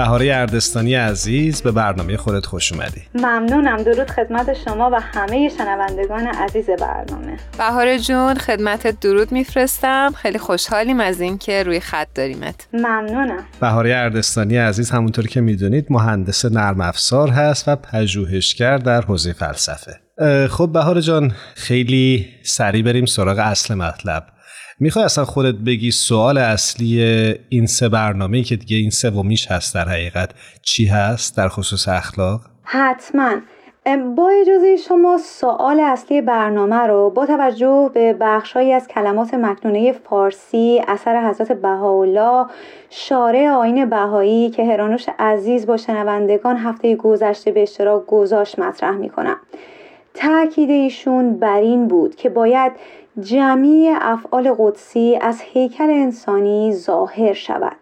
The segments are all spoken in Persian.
بهاره اردستانی عزیز به برنامه خودت خوش اومدی. ممنونم. درود خدمت شما و همه شنوندگان عزیز برنامه. بهاره جون خدمت درود میفرستم. خیلی خوشحالیم از اینکه روی خط داریمت. ممنونم. بهاره اردستانی عزیز همونطور که می‌دونید مهندس نرم افزار هست و پژوهشگر در حوزه فلسفه. خب بهاره جان خیلی سریع بریم سراغ اصل مطلب. می‌خوای اصلا خودت بگی سوال اصلی این سه برنامه که دیگه این سومیش هست در حقیقت چی هست در خصوص اخلاق؟ حتما با اجازه شما سوال اصلی برنامه رو با توجه به بخشهایی از کلمات مکنونه فارسی اثر حضرت بهاءالله شارع آین بهایی که هرانوش عزیز با شنوندگان هفته گذشته به اشتراک گذاشت مطرح می‌کنم تاکید ایشون بر این بود که باید جمعی افعال قدسی از هیکل انسانی ظاهر شود.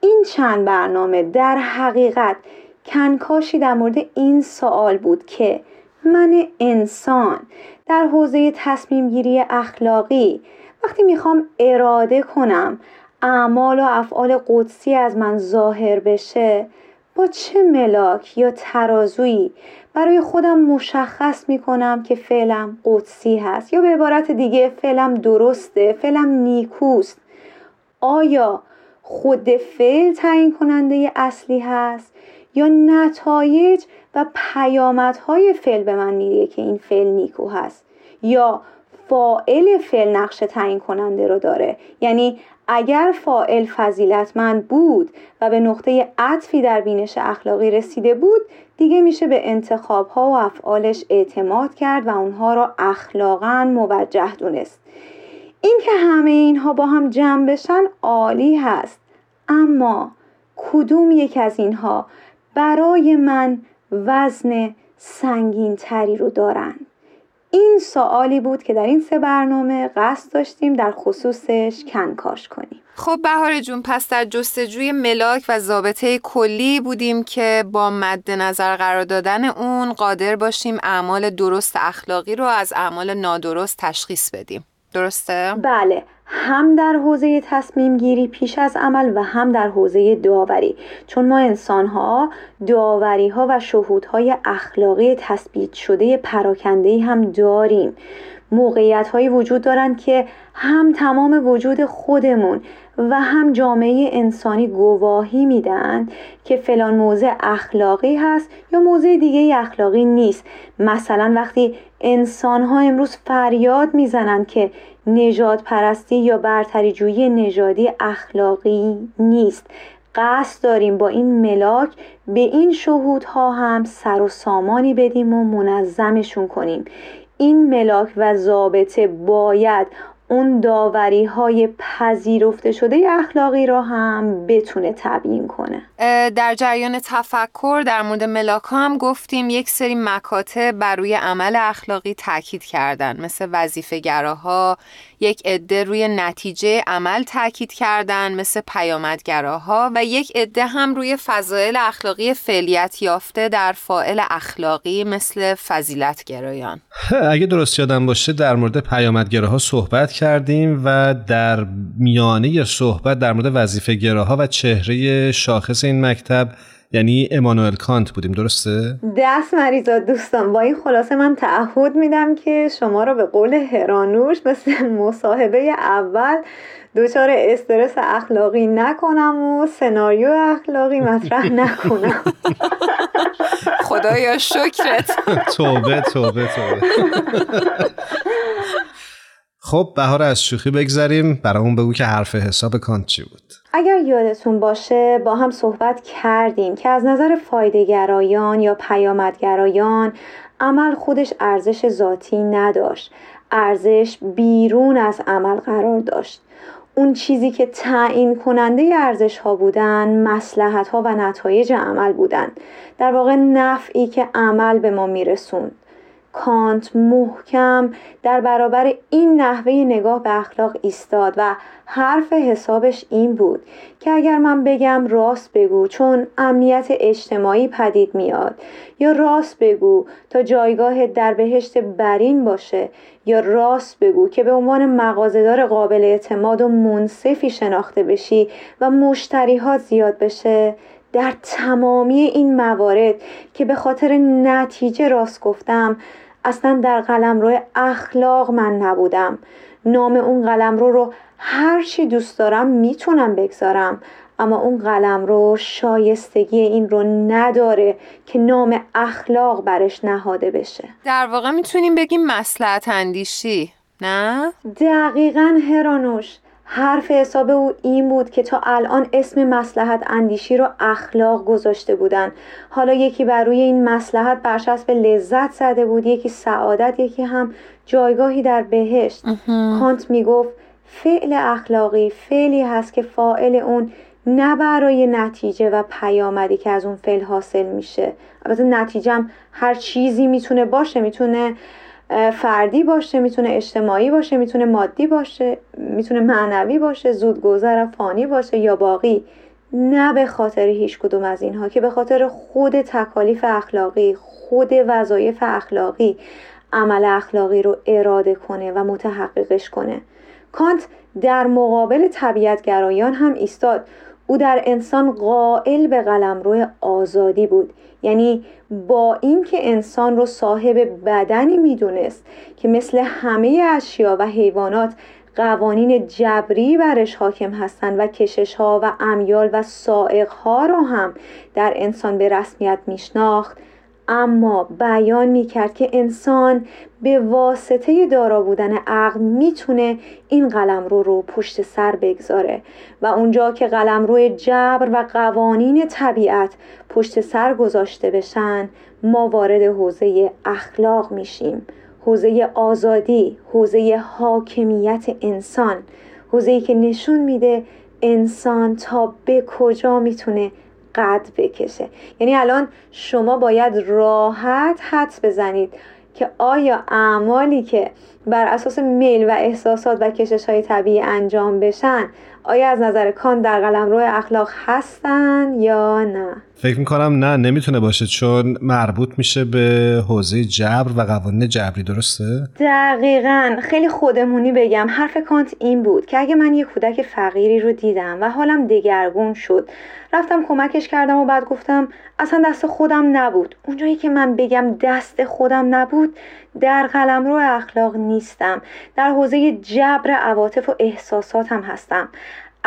این چند برنامه در حقیقت کنکاشی در مورد این سوال بود که من انسان در حوزه تصمیم گیری اخلاقی وقتی می‌خوام اراده کنم اعمال و افعال قدسی از من ظاهر بشه با چه ملاک یا ترازویی برای خودم مشخص می‌کنم که فعلم قدسی هست یا به عبارت دیگه فعلم درسته فعلم نیکوست. آیا خود فعل تعیین کننده اصلی هست یا نتایج و پیامدهای فعل به من میگه که این فعل نیکو هست یا فائل فعل نقش تعیین کننده رو داره؟ یعنی اگر فائل فضیلتمند بود و به نقطه عطفی در بینش اخلاقی رسیده بود دیگه میشه به انتخاب ها و افعالش اعتماد کرد و اونها را اخلاقا موجه دونست. این که همه اینها با هم جمع بشن عالی هست. اما کدوم یک از اینها برای من وزن سنگین تری رو دارند این سوالی بود که در این سه برنامه قصد داشتیم در خصوصش کنکاش کنیم. خب بهار جون پس در جستجوی ملاک و ضابطه کلی بودیم که با مد نظر قرار دادن اون قادر باشیم اعمال درست اخلاقی رو از اعمال نادرست تشخیص بدیم. درسته؟ بله. هم در حوزه تصمیم گیری پیش از عمل و هم در حوزه داوری. چون ما انسان ها داوری ها و شهود های اخلاقی تثبیت شده پراکنده هم داریم. موقعیت هایی وجود دارند که هم تمام وجود خودمون و هم جامعه انسانی گواهی میدن که فلان موضع اخلاقی هست یا موضع دیگه اخلاقی نیست. مثلا وقتی انسان ها امروز فریاد می‌زنند که نجات پرستی یا برتری جویی نژادی اخلاقی نیست. قصد داریم با این ملاک به این شهودها هم سر و سامانی بدیم و منظمشون کنیم. این ملاک و ضابطه باید اون داوری های پذیرفته شده اخلاقی را هم بتونه تبیین کنه. در جریان تفکر در مورد ملاک هم گفتیم یک سری مکاتب بر روی عمل اخلاقی تاکید کردن مثل وظیفه گراها یک عده روی نتیجه عمل تاکید کردن مثل پیامدگراها و یک عده هم روی فضایل اخلاقی فعلیت یافته در فائل اخلاقی مثل فضیلت گرایان. اگه درست یادم باشه در مورد پیامدگراها صحبت کردیم و در میانه صحبت در مورد وظیفه گراها و چهره شاخص این مکتب یعنی امانوئل کانت بودیم درسته؟ دست مریضا دوستان با این خلاصه من تعهد میدم که شما را به قول هرانوش مثل مصاحبه اول دچار استرس اخلاقی نکنم و سناریو اخلاقی مطرح نکنم. خدایا شکرت. توبه توبه توبه. خب بهار از شوخی بگذریم. برامون بگو که حرف حساب کانت چی بود؟ اگر یادتون باشه با هم صحبت کردیم که از نظر فایدهگرایان یا پیامدگرایان عمل خودش ارزش ذاتی نداشت. ارزش بیرون از عمل قرار داشت. اون چیزی که تعیین کننده ارزش ها بودن مسلحت ها و نتایج عمل بودن. در واقع نفعی که عمل به ما میرسوند. کانت محکم در برابر این نحوه نگاه به اخلاق ایستاد و حرف حسابش این بود که اگر من بگم راست بگو چون امنیت اجتماعی پدید میاد یا راست بگو تا جایگاه در بهشت برین باشه یا راست بگو که به عنوان مغازهدار قابل اعتماد و منصفی شناخته بشی و مشتریها زیاد بشه در تمامی این موارد که به خاطر نتیجه راست گفتم اصلا در قلمرو اخلاق من نبودم. نام اون قلمرو رو هر چی دوست دارم می‌تونم بگذارم. اما اون قلم رو شایستگی این رو نداره که نام اخلاق برش نهاده بشه. در واقع می‌تونیم بگیم مسلحت اندیشی نه؟ دقیقا هرانوش. حرف حساب او این بود که تا الان اسم مسلحت اندیشی رو اخلاق گذاشته بودن. حالا یکی بر روی این مسلحت برچسب لذت زده بود یکی سعادت یکی هم جایگاهی در بهشت. کانت می‌گفت فعل اخلاقی فعلی هست که فائل اون نه برای نتیجه و پیامدی که از اون فعل حاصل میشه. البته نتیجه هر چیزی می‌تونه باشه می‌تونه فردی باشه می‌تونه اجتماعی باشه می‌تونه مادی باشه می‌تونه معنوی باشه زودگذر فانی باشه یا باقی. نه به خاطر هیچ کدوم از اینها که به خاطر خود تکالیف اخلاقی خود وظایف اخلاقی عمل اخلاقی رو اراده کنه و متحققش کنه. کانت در مقابل طبیعتگرایان هم ایستاد. او در انسان قائل به قلمرو آزادی بود. یعنی با اینکه انسان رو صاحب بدنی می‌دونست که مثل همه اشیا و حیوانات قوانین جبری برش حاکم هستند و کشش ها و امیال و سائق ها رو هم در انسان به رسمیت میشناخت اما بیان می کرد که انسان به واسطه دارا بودن عقل می‌تونه این قلم رو پشت سر بگذاره و اونجا که قلم روی جبر و قوانین طبیعت پشت سر گذاشته بشن ما وارد حوزه اخلاق میشیم حوزه آزادی حوزه حاکمیت انسان حوزه‌ای که نشون میده انسان تا به کجا می‌تونه قد بکشه. یعنی الان شما باید راحت حد بزنید که آیا اعمالی که بر اساس میل و احساسات و کشش های طبیعی انجام بشن آیا از نظر کان در قلم روی اخلاق هستن یا نه؟ فکر می‌کنم نه نمی‌تونه باشه چون مربوط میشه به حوزه جبر و قوانین جبری درسته؟ دقیقا. خیلی خودمونی بگم. حرف کانت این بود که اگه من یه کودک فقیری رو دیدم و حالم دگرگون شد رفتم کمکش کردم و بعد گفتم اصلا دست خودم نبود. اونجایی که من بگم دست خودم نبود در قلم رو اخلاق نیستم. در حوزه جبر عواطف و احساساتم هستم.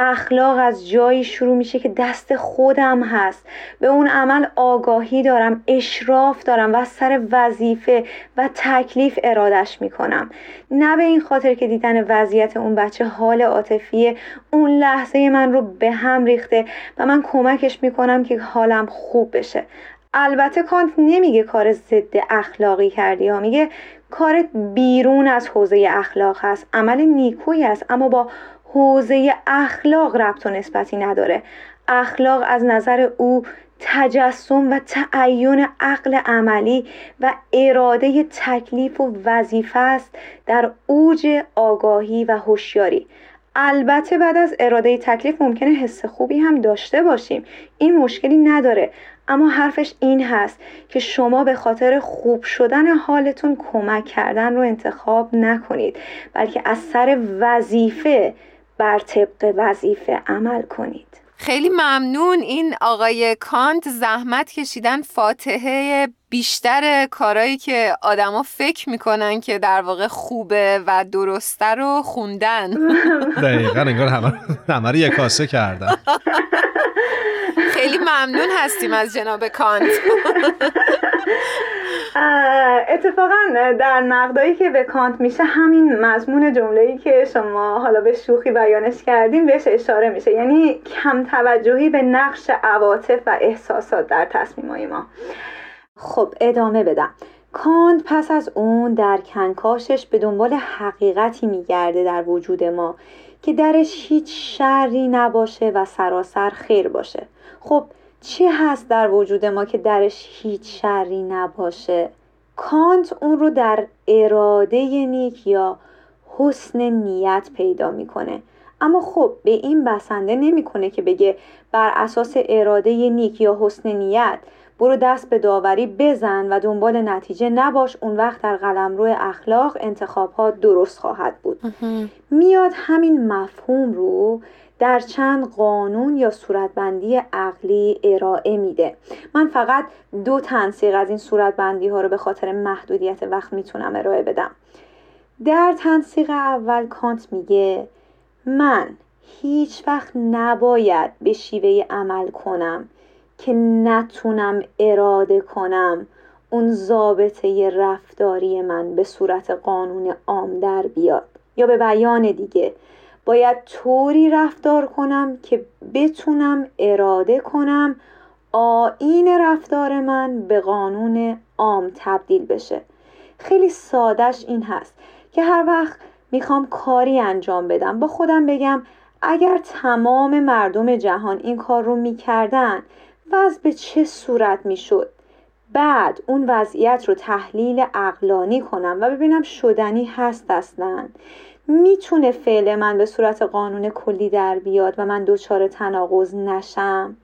اخلاق از جایی شروع میشه که دست خودم هست. به اون عمل آگاهی دارم اشراف دارم و سر وظیفه و تکلیف ارادش می‌کنم. نه به این خاطر که دیدن وضعیت اون بچه حال عاطفی اون لحظه من رو به هم ریخته و من کمکش می‌کنم که حالم خوب بشه. البته کانت نمیگه کار ضد اخلاقی کردی ها. میگه کارت بیرون از حوزه اخلاق هست عمل نیکویی است اما با حوزه اخلاق ربط و نسبتی نداره. اخلاق از نظر او تجسم و تعین عقل عملی و اراده تکلیف و وظیفه است در اوج آگاهی و هوشیاری. البته بعد از اراده تکلیف ممکنه حس خوبی هم داشته باشیم. این مشکلی نداره. اما حرفش این هست که شما به خاطر خوب شدن حالتون کمک کردن رو انتخاب نکنید بلکه از سر وظیفه بر طبق وظیفه عمل کنید. خیلی ممنون. این آقای کانت زحمت کشیدن فاتحه بیشتر کارهایی که آدما فکر می‌کنن که در واقع خوبه و درسته رو خوندن. دقیقا انگار همه, همه رو یک کاسه کردن. خیلی ممنون هستیم از جناب کانت. اتفاقا در نقدایی که به کانت میشه همین مضمون جمله ای که شما حالا به شوخی بیانش کردین بهش اشاره میشه. یعنی کم توجهی به نقش عواطف و احساسات در تصمیمای ما. خب ادامه بدم. کانت پس از اون در کنکاشش به دنبال حقیقتی میگرده در وجود ما که درش هیچ شری نباشه و سراسر خیر باشه. خب چی هست در وجود ما که درش هیچ شری نباشه؟ کانت اون رو در اراده نیک یا حسن نیت پیدا می‌کنه. اما خب به این بسنده نمی‌کنه که بگه بر اساس اراده نیک یا حسن نیت برو دست به داوری بزن و دنبال نتیجه نباش. اون وقت در قلمرو اخلاق انتخاب ها درست خواهد بود. میاد همین مفهوم رو در چند قانون یا صورتبندی عقلی ارائه میده. من فقط دو تنسیق از این صورتبندی ها رو به خاطر محدودیت وقت می‌تونم ارائه بدم. در تنسیق اول کانت میگه من هیچ وقت نباید به شیوه عمل کنم. که نتونم اراده کنم اون ضابطه رفتاری من به صورت قانون عام در بیاد. یا به بیان دیگه. باید طوری رفتار کنم که بتونم اراده کنم آین رفتار من به قانون عام تبدیل بشه. خیلی سادش این هست که هر وقت می‌خوام کاری انجام بدم با خودم بگم اگر تمام مردم جهان این کار رو می‌کردن وضع به چه صورت می‌شد؟ بعد اون وضعیت رو تحلیل اقلانی کنم و ببینم شدنی هست اصلا. می‌تونه فعل من به صورت قانون کلی در بیاد و من دچار تناقض نشم؟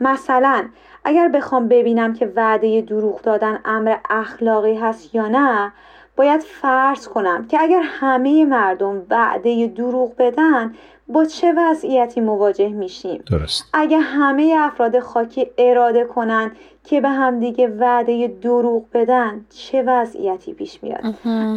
مثلا اگر بخوام ببینم که وعده دروغ دادن امر اخلاقی هست یا نه باید فرض کنم که اگر همه مردم وعده دروغ بدن با چه وضعیتی مواجه میشیم؟ درست. اگه همه افراد خاکی اراده کنن که به همدیگه وعده دروغ بدن چه وضعیتی پیش میاد؟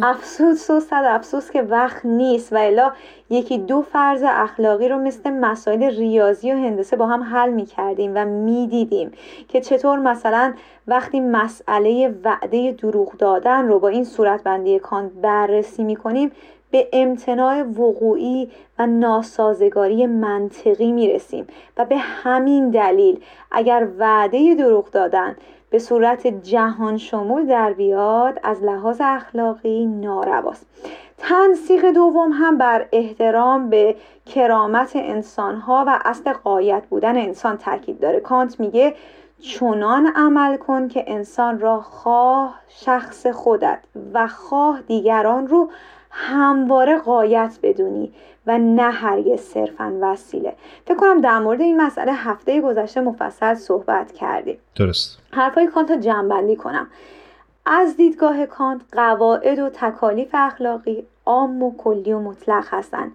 افسوس و صد افسوس که وقت نیست. و الا یکی دو فرض اخلاقی رو مثل مسائل ریاضی و هندسه با هم حل می‌کردیم و می‌دیدیم که چطور مثلا وقتی مسئله وعده دروغ دادن رو با این صورتبندی کانت بررسی می‌کنیم به امتناع وقوعی و ناسازگاری منطقی می‌رسیم و به همین دلیل اگر وعده دروغ دادن به صورت جهان شمول در بیاد از لحاظ اخلاقی نارواست. تنسیق دوم هم بر احترام به کرامت انسانها و اصل قایت بودن انسان تاکید داره. کانت میگه چنان عمل کن که انسان را خواه شخص خودت و خواه دیگران رو همواره قایت بدونی و نه هرگز صرفا وسیله. فکر کنم در مورد این مسئله هفته گذشته مفصل صحبت کردیم. درست. حرفای کانت رو جمعبندی کنم. از دیدگاه کانت قواعد و تکالیف اخلاقی عام و کلی و مطلق هستند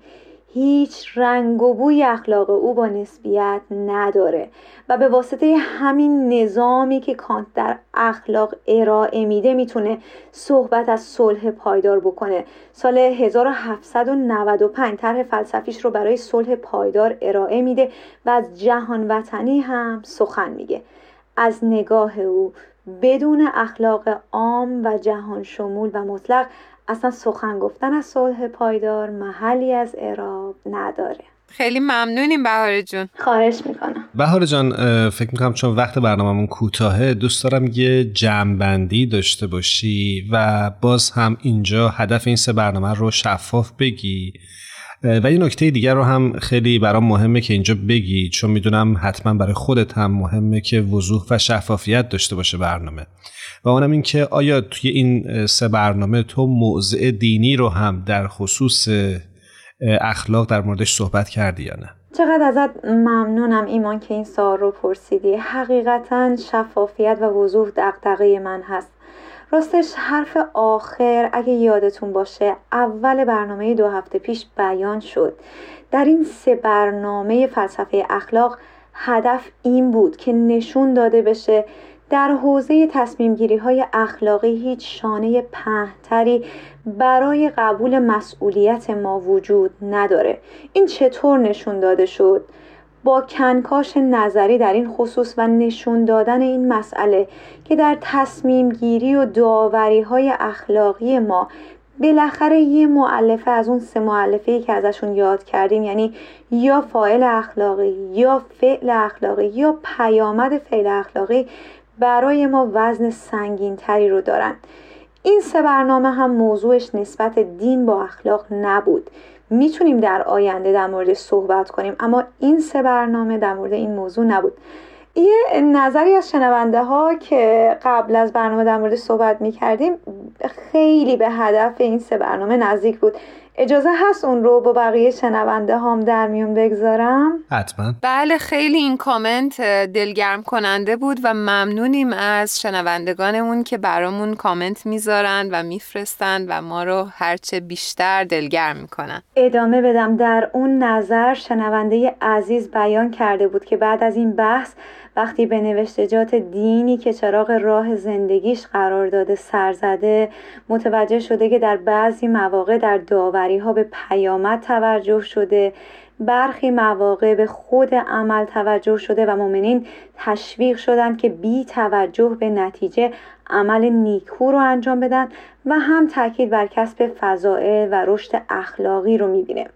هیچ رنگ و بوی اخلاق او با نسبیت نداره و به واسطه همین نظامی که کانت در اخلاق ارائه میده می‌تونه صحبت از صلح پایدار بکنه. سال 1795 طرح فلسفیش رو برای صلح پایدار ارائه میده و از جهان وطنی هم سخن میگه. از نگاه او بدون اخلاق عام و جهان شمول و مطلق اصلا سخن گفتن از صلح پایدار محلی از اعراب نداره. خیلی ممنونیم بهار جون. خواهش می‌کنم. بهار جان فکر می‌کنم چون وقت برنامهمون کوتاهه دوست دارم یه جمعبندی داشته باشی و باز هم اینجا هدف این سه برنامه رو شفاف بگی. و یه نکته دیگر رو هم خیلی برام مهمه که اینجا بگی چون می‌دونم حتما برای خودت هم مهمه که وضوح و شفافیت داشته باشه برنامه. و اونم این که آیا توی این سه برنامه تو موضع دینی رو هم در خصوص اخلاق در موردش صحبت کردی یا نه؟ چقدر ازت ممنونم ایمان که این سوال رو پرسیدی. حقیقتا شفافیت و وضوح دقدقه من هست. راستش حرف آخر اگه یادتون باشه اول برنامه دو هفته پیش بیان شد در این سه برنامه فلسفه اخلاق هدف این بود که نشون داده بشه در حوزه تصمیم گیری های اخلاقی هیچ شانه پهتری برای قبول مسئولیت ما وجود نداره این چطور نشون داده شد؟ با کنکاش نظری در این خصوص و نشون دادن این مسئله که در تصمیم گیری و داوری های اخلاقی ما بالاخره یه معلفه از اون سه معلفه که ازشون یاد کردیم یعنی یا فاعل اخلاقی یا فعل اخلاقی یا پیامد فعل اخلاقی برای ما وزن سنگین تری رو دارن. این سه برنامه هم موضوعش نسبت دین با اخلاق نبود. می‌تونیم در آینده در مورد صحبت کنیم اما این سه برنامه در مورد این موضوع نبود. یه نظری از شنونده ها که قبل از برنامه در مورد صحبت می کردیم خیلی به هدف این سه برنامه نزدیک بود. اجازه هست اون رو با بقیه شنونده هم در میون بگذارم؟ حتما. بله خیلی این کامنت دلگرم کننده بود و ممنونیم از شنوندگانمون که برامون کامنت می‌ذارن و میفرستن و ما رو هرچه بیشتر دلگرم می‌کنن. ادامه بدم. در اون نظر شنونده عزیز بیان کرده بود که بعد از این بحث وقتی به نوشتجات دینی که چراغ راه زندگیش قرار داده سرزده متوجه شده که در بعضی مواقع در داوری ها به پیامد توجه شده برخی مواقع به خود عمل توجه شده و مؤمنین تشویق شدند که بی توجه به نتیجه عمل نیکو رو انجام بدن و هم تاکید بر کسب فضائل و رشد اخلاقی رو می‌بینه.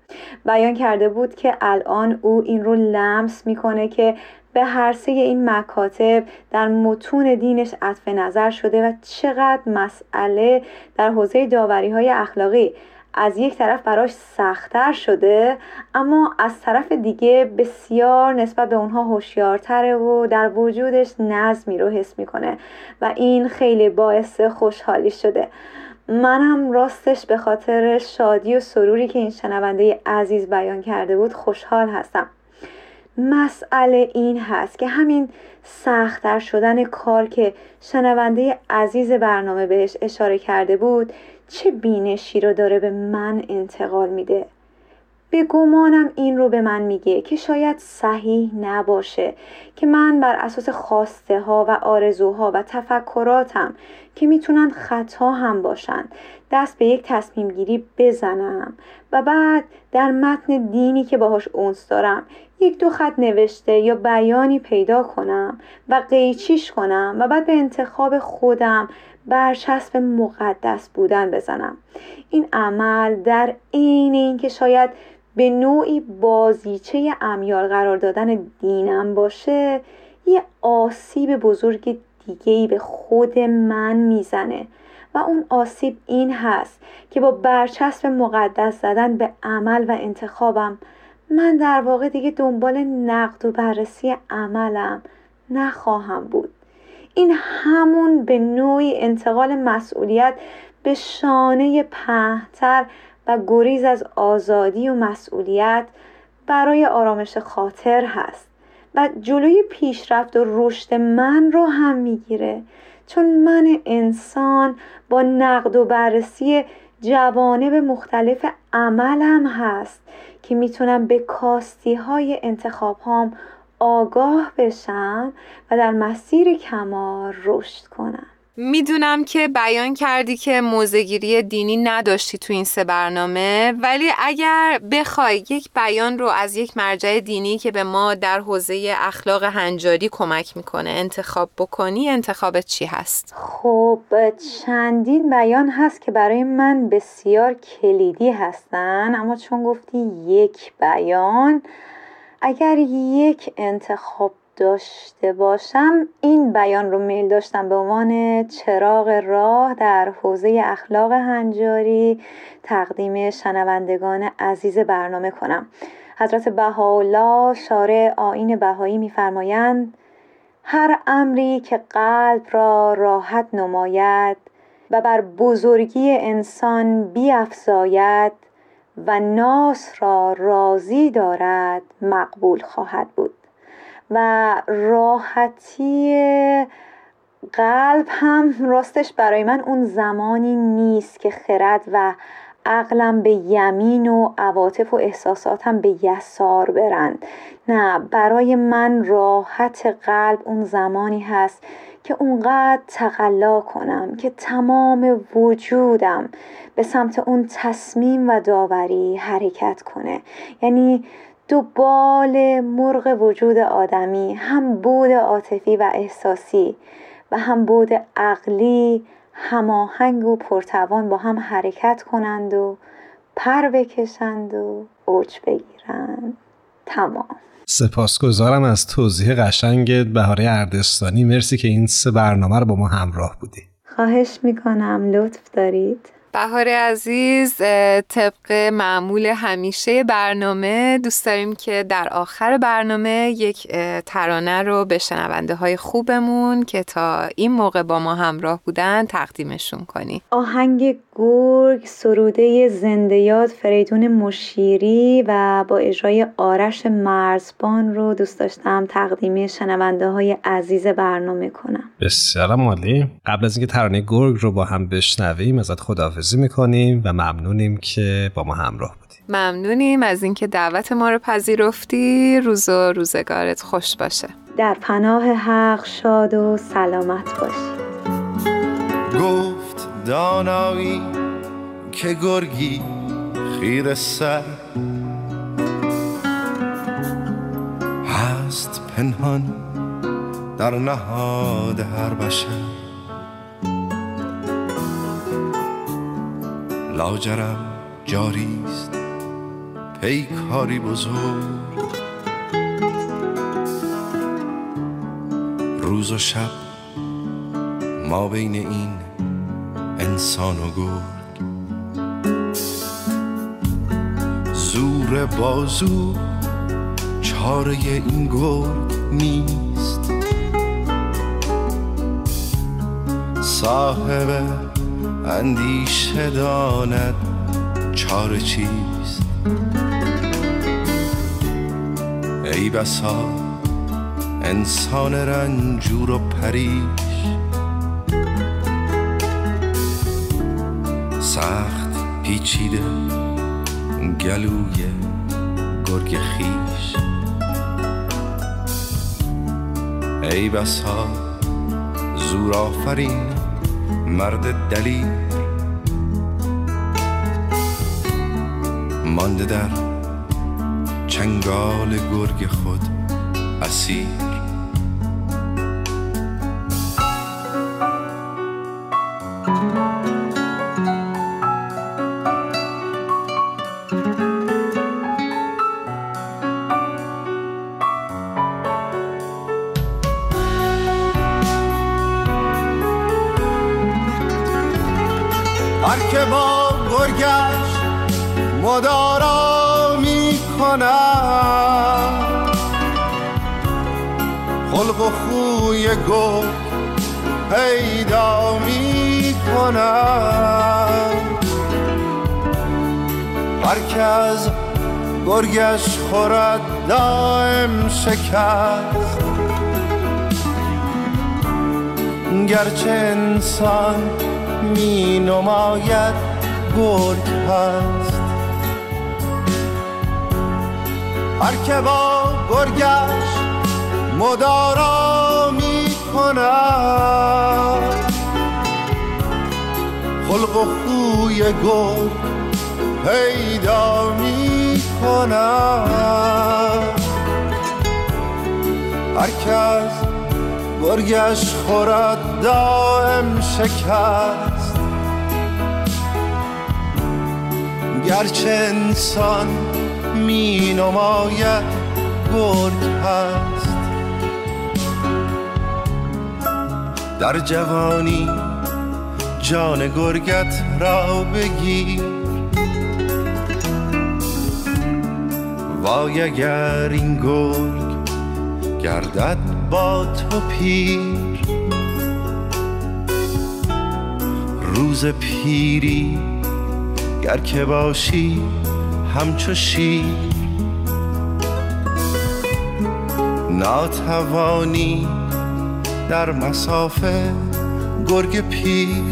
بیان کرده بود که الان او این رو لمس می‌کنه که به هر سه این مکاتب در متون دینش عطف نظر شده و چقدر مسئله در حوزه داوری های اخلاقی از یک طرف براش سختتر شده اما از طرف دیگه بسیار نسبت به اونها هوشیارتره و در وجودش نظمی رو حس می‌کنه و این خیلی باعث خوشحالی شده. منم راستش به خاطر شادی و سروری که این شنونده عزیز بیان کرده بود خوشحال هستم. مسئله این هست که همین سختتر شدن کار که شنونده عزیز برنامه بهش اشاره کرده بود چه بینشی رو داره به من انتقال میده؟ به گمانم این رو به من میگه که شاید صحیح نباشه که من بر اساس خواسته ها و آرزوها و تفکراتم که می‌تونن خطا هم باشن دست به یک تصمیم گیری بزنم و بعد در متن دینی که باهاش اونس دارم یک دو خط نوشته یا بیانی پیدا کنم و قیچیش کنم و بعد به انتخاب خودم برچسب مقدس بودن بزنم. این عمل در عین اینکه شاید به نوعی بازیچه امیال قرار دادن دینم باشه یه آسیب بزرگ دیگهی به خود من می‌زنه. و اون آسیب این هست که با برچسب مقدس زدن به عمل و انتخابم من در واقع دیگه دنبال نقد و بررسی عملم نخواهم بود. این همون به نوعی انتقال مسئولیت به شانه پهتر و گریز از آزادی و مسئولیت برای آرامش خاطر هست و جلوی پیشرفت و رشد من رو هم می‌گیره. چون من انسان با نقد و بررسی جوانب مختلف عملم هست که می‌تونم به کاستی های انتخاب هام آگاه بشم و در مسیر کمال رشد کنم. می‌دونم که بیان کردی که موزگیری دینی نداشتی تو این سه برنامه ولی اگر بخوای یک بیان رو از یک مرجع دینی که به ما در حوزه اخلاق هنجاری کمک می‌کنه انتخاب بکنی انتخاب چی هست؟ خب چندین بیان هست که برای من بسیار کلیدی هستن اما چون گفتی یک بیان اگر یک انتخاب داشته باشم این بیان رو میل داشتم به عنوان چراغ راه در حوزه اخلاق هنجاری تقدیم شنوندگان عزیز برنامه کنم. حضرت بهاءالله شارع آین بهایی میفرمایند هر امری که قلب را راحت نماید و بر بزرگی انسان بیافزاید و ناس را راضی دارد مقبول خواهد بود. و راحتی قلب هم راستش برای من اون زمانی نیست که خرد و عقلم به یمین و عواطف و احساساتم به یسار برند نه برای من راحت قلب اون زمانی هست که اونقدر تقلا کنم که تمام وجودم به سمت اون تصمیم و داوری حرکت کنه. یعنی دو بال مرغ وجود آدمی هم بود عاطفی و احساسی و هم بود عقلی هماهنگ و پرتوان با هم حرکت کنند و پر بکشند و اوج بگیرند. تمام. سپاسگزارم از توضیح قشنگت بهاره اردستانی. مرسی که این سه برنامه رو با ما همراه بودی. خواهش می‌کنم. لطف دارید. بهار عزیز طبق معمول همیشه برنامه دوست داریم که در آخر برنامه یک ترانه رو به شنونده های خوبمون که تا این موقع با ما همراه بودن تقدیمشون کنی آهنگ گرگ سروده زندیات فریدون مشیری و با اجرای آرش مرزبان رو دوست داشتم تقدیمی شنونده های عزیز برنامه کنم. بسیار مالی قبل از اینکه ترانه گرگ رو با هم بشنویم ازت خداحافظی می‌کنیم و ممنونیم که با ما همراه بودیم ممنونیم از اینکه دعوت ما رو پذیرفتی. روز و روزگارت خوش باشه. در پناه حق شاد و سلامت باشید گفت دانایی که گرگی خیر سر. هست پنهان در نهاد هر بشر. لاجرم جاریست پیکاری بزرگ. روز و شب ما بین این انسان و گرگ. زور بازو چاره این گرگ نیست. صاحب اندیشه داند چاره چیست. ای بسا انسان رنجور و پریش سخت پیچیده گلوی گرگ خیش. ای بسا زور آفرین مرد دلیل مانده در چنگال گرگ خود اسیر. که با گرگش مدارا می خلق و خوی گرگ پیدا می کند هر از گرگش خورد دائم شکست. گرچه انسان می نماید گرگ هست. هر که با گرگش مدارا می کند خلق و خوی گرگ پیدا می کند هر کس گرگش خورد دائم شکست گرچه انسان می نماید گرگ هست. در جوانی جان گرگت را بگیر. وای اگر این گرگ گردد با تو پیر. روز پیری گر که باشی همچو شیر ناتوانی در مسافه گرگ پیر.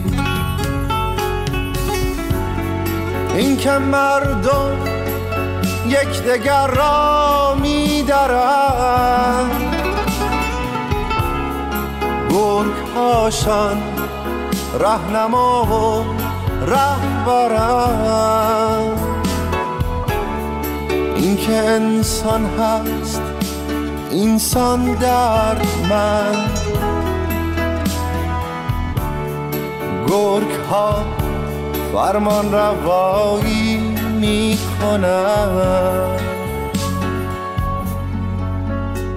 این که مردم یک دگر را می گرگ هاشان رهنما و رهبرم این که انسان هست انسان درد من. گرگ ها فرمان روایی می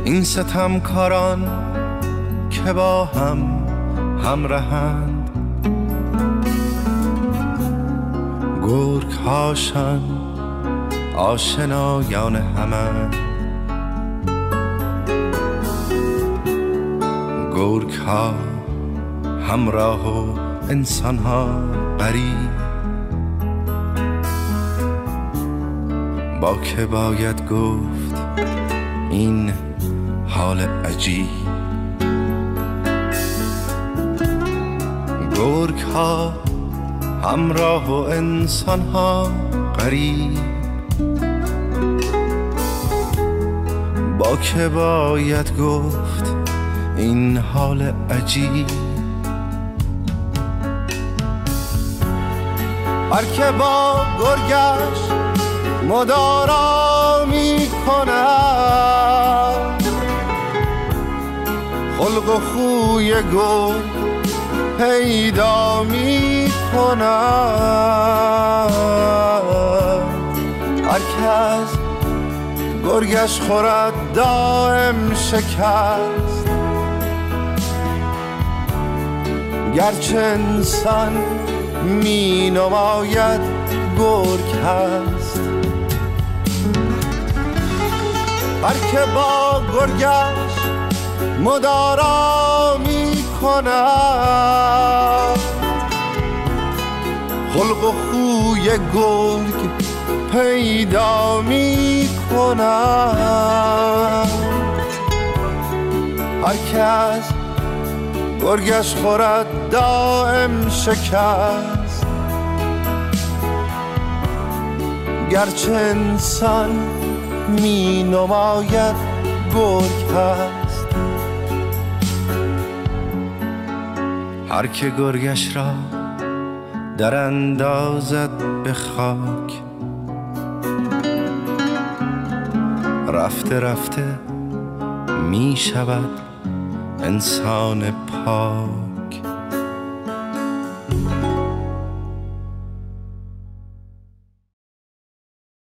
این ستمکاران که با هم همراهند گرگ هاشان آشنایان همه. گرگ ها همراه و انسان ها قریب با که باید گفت این حال عجیب. گرگ ها همراه و انسان ها قریب با که باید گفت این حال عجیب. هر که با گرگش مدارا می کند خلق و خوی گرگ پیدا می کند هر کس گرگش خورد دائم شکست. گرچه انسان می نماید گرگ هست. هر که با گرگش مدارا می کند خلق و خوی گرگ پیدا می کند هر کس گرگش خورد دائم شکست. گرچه انسان می نماید گرگ هست. هر که گرگش را در اندازد به خاک. رفته رفته می شود انسان پاک.